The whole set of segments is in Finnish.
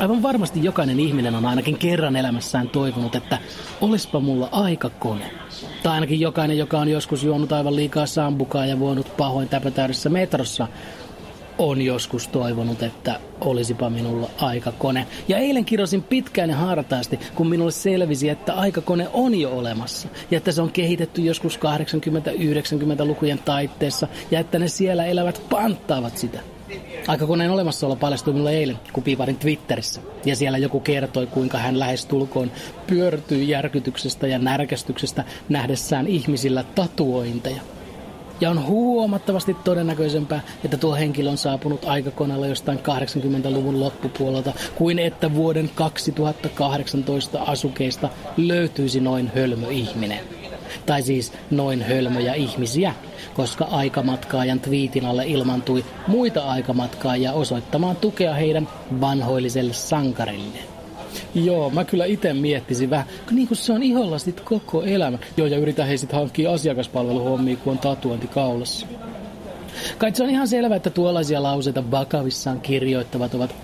Aivan varmasti jokainen ihminen on ainakin kerran elämässään toivonut, että olispa mulla aikakone. Tai ainakin jokainen, joka on joskus juonut aivan liikaa sambukaa ja vuonut pahoin täpötäydessä metrossa, on joskus toivonut, että olisipa minulla aikakone. Ja eilen kirjoisin pitkään ja hartaasti, kun minulle selvisi, että aikakone on jo olemassa. Ja että se on kehitetty joskus 80-90-lukujen taitteessa. Ja että ne siellä elävät panttaavat sitä. Aikakoneen olemassaolo paljastui minulle eilen, kun piiparin Twitterissä. Ja siellä joku kertoi, kuinka hän lähestulkoon pyörtyi järkytyksestä ja närkästyksestä nähdessään ihmisillä tatuointeja. Ja on huomattavasti todennäköisempää, että tuo henkilö on saapunut aikakoneella jostain 80-luvun loppupuolelta, kuin että vuoden 2018 asukeista löytyisi noin hölmö ihminen. Tai siis noin hölmöjä ihmisiä, koska aikamatkaajan twiitin alle ilmantui muita aikamatkaajia osoittamaan tukea heidän vanhoilliselle sankarilleen. Joo, mä kyllä itse miettisin vähän, kun niin kuin se on iholla sit koko elämä. Joo, ja yritän he sit hankkia asiakaspalveluhommia, kun on tatuointi kaulassa. Kai se on ihan selvä, että tuollaisia lauseita vakavissaan kirjoittavat ovat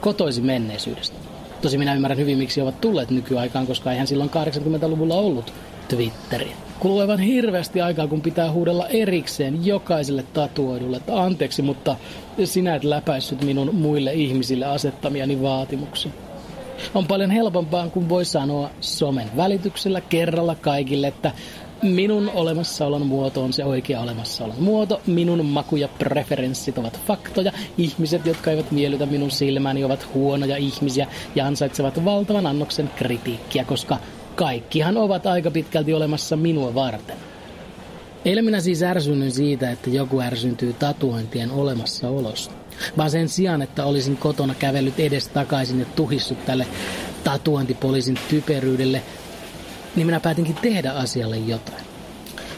kotoisin menneisyydestä. Tosi minä ymmärrän hyvin, miksi ovat tulleet nykyaikaan, koska eihän silloin 80-luvulla ollut Twitteri. Kuluu aivan hirveästi aikaa, kun pitää huudella erikseen jokaiselle tatuoidulle, että anteeksi, mutta sinä et läpäissyt minun muille ihmisille asettamiani vaatimuksia. On paljon helpompaa, kun voi sanoa somen välityksellä kerralla kaikille, että minun olemassaolon muoto on se oikea olemassaolon muoto, minun maku ja preferenssit ovat faktoja, ihmiset, jotka eivät miellytä minun silmääni, ovat huonoja ihmisiä ja ansaitsevat valtavan annoksen kritiikkiä, koska kaikkihan ovat aika pitkälti olemassa minua varten. Eilen minä siis ärsynnin siitä, että joku ärsyntyy tatuointien olemassaolosta. Vaan sen sijaan, että olisin kotona kävellyt edes takaisin ja tuhissut tälle tatuointipoliisin typeryydelle, niin minä päätinkin tehdä asialle jotain.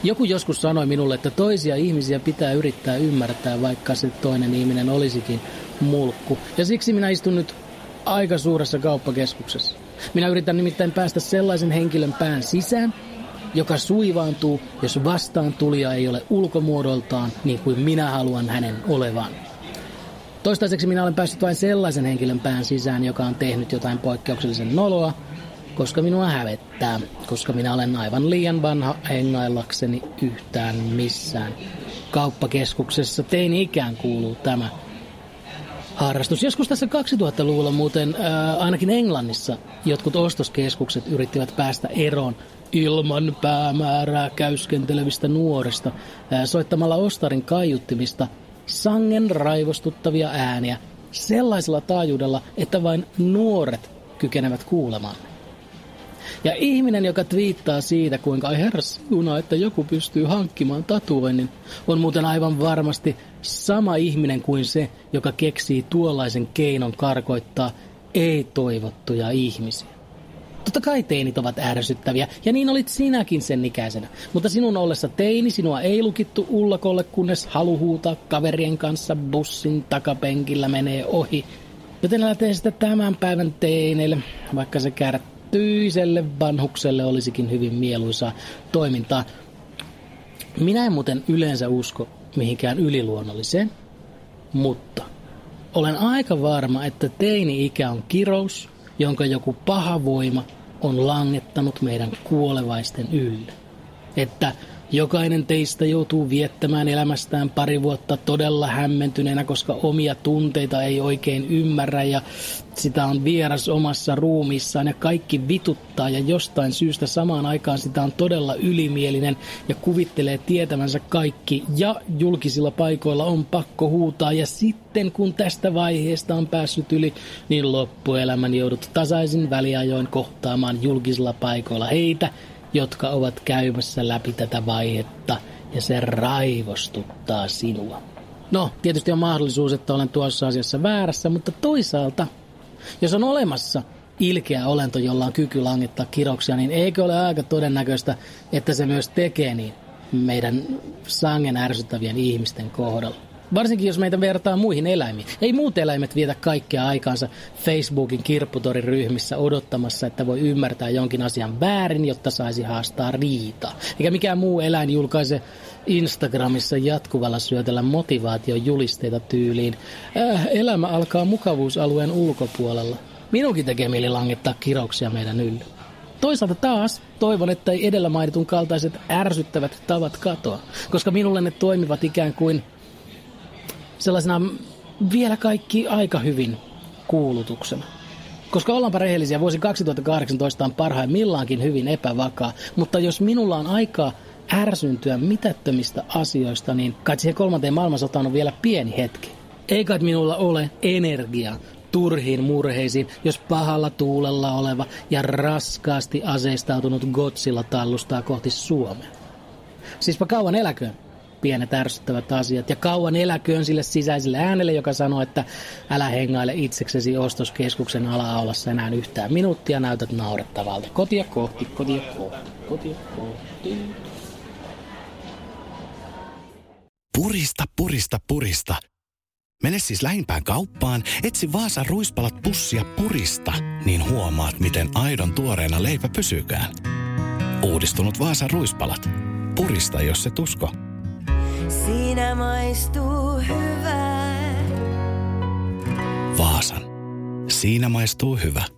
Joku joskus sanoi minulle, että toisia ihmisiä pitää yrittää ymmärtää, vaikka se toinen ihminen olisikin mulkku. Ja siksi minä istun nyt aika suuressa kauppakeskuksessa. Minä yritän nimittäin päästä sellaisen henkilön pään sisään, joka suivaantuu, jos vastaan tulija ei ole ulkomuodoltaan niin kuin minä haluan hänen olevan. Toistaiseksi minä olen päässyt vain sellaisen henkilön pään sisään, joka on tehnyt jotain poikkeuksellisen noloa, koska minua hävettää, koska minä olen aivan liian vanha hengaillakseni yhtään missään. Kauppakeskuksessa teini ikään kuuluu tämä harrastus. Joskus tässä 2000-luvulla muuten, ää, ainakin Englannissa, jotkut ostoskeskukset yrittivät päästä eroon ilman päämäärää käyskentelevistä nuorista ää, soittamalla ostarin kaiuttimista sangen raivostuttavia ääniä sellaisella taajuudella, että vain nuoret kykenevät kuulemaan. Ja ihminen, joka twiittaa siitä, kuinka ai herra siunaa, että joku pystyy hankkimaan tatuoinnin, on muuten aivan varmasti sama ihminen kuin se, joka keksii tuollaisen keinon karkoittaa ei-toivottuja ihmisiä. Totta kai teinit ovat ärsyttäviä, ja niin olit sinäkin sen ikäisenä. Mutta sinun ollessa teini sinua ei lukittu ullakolle, kunnes halu huutaa kaverien kanssa bussin takapenkillä menee ohi. Joten älä tee sitä tämän päivän teineille, vaikka se kärtyiselle vanhukselle olisikin hyvin mieluisaa toimintaa. Minä en muuten yleensä usko mihinkään yliluonnolliseen, mutta olen aika varma, että teini-ikä on kirous, jonka joku paha voima on langettanut meidän kuolevaisten ylle. Että jokainen teistä joutuu viettämään elämästään pari vuotta todella hämmentyneenä, koska omia tunteita ei oikein ymmärrä ja sitä on vieras omassa ruumiissaan ja kaikki vituttaa ja jostain syystä samaan aikaan sitä on todella ylimielinen ja kuvittelee tietämänsä kaikki. Ja julkisilla paikoilla on pakko huutaa ja sitten kun tästä vaiheesta on päässyt yli, niin loppuelämän joudut tasaisin väliajoin kohtaamaan julkisilla paikoilla heitä, jotka ovat käymässä läpi tätä vaihetta ja se raivostuttaa sinua. No, tietysti on mahdollisuus, että olen tuossa asiassa väärässä, mutta toisaalta, jos on olemassa ilkeä olento, jolla on kyky langittaa kiroksia, niin eikö ole aika todennäköistä, että se myös tekee niin meidän sangen ärsyttävien ihmisten kohdalla? Varsinkin jos meitä vertaa muihin eläimiin. Ei muut eläimet vietä kaikkea aikaansa Facebookin kirpputoriryhmissä odottamassa, että voi ymmärtää jonkin asian väärin, jotta saisi haastaa riitaa. Eikä mikään muu eläin julkaise Instagramissa jatkuvalla syötellä motivaatiojulisteita tyyliin. Äh, elämä alkaa mukavuusalueen ulkopuolella. Minunkin tekee mieli langittaa kirouksia meidän yllä. Toisaalta taas toivon, että ei edellä mainitun kaltaiset ärsyttävät tavat katoa, koska minulle ne toimivat ikään kuin sellaisena vielä kaikki aika hyvin kuulutuksena. Koska ollaanpa rehellisiä, vuosi 2018 on parhaimmillaankin hyvin epävakaa, mutta jos minulla on aikaa ärsyntyä mitättömistä asioista, niin kai siihen kolmanteen maailmansotaan on vielä pieni hetki. Ei kai minulla ole energiaa turhiin murheisiin, jos pahalla tuulella oleva ja raskaasti aseistautunut Godzilla tallustaa kohti Suomea. Siispä kauan eläköön pienet ärsyttävät asiat. Ja kauan eläköön sille sisäiselle äänelle, joka sanoo, että älä hengaile itseksesi ostoskeskuksen ala-aulassa enää yhtään minuuttia, näytät naurettavalta. Kotia kohti, kotia kohti, kotia kohti. Purista, purista, purista. Mene siis lähimpään kauppaan, etsi Vaasan ruispalat pussia purista, niin huomaat, miten aidon tuoreena leipä pysykään. Uudistunut Vaasan ruispalat. Purista, jos se tusko. Siinä maistuu hyvää. Vaasan. Siinä maistuu hyvä.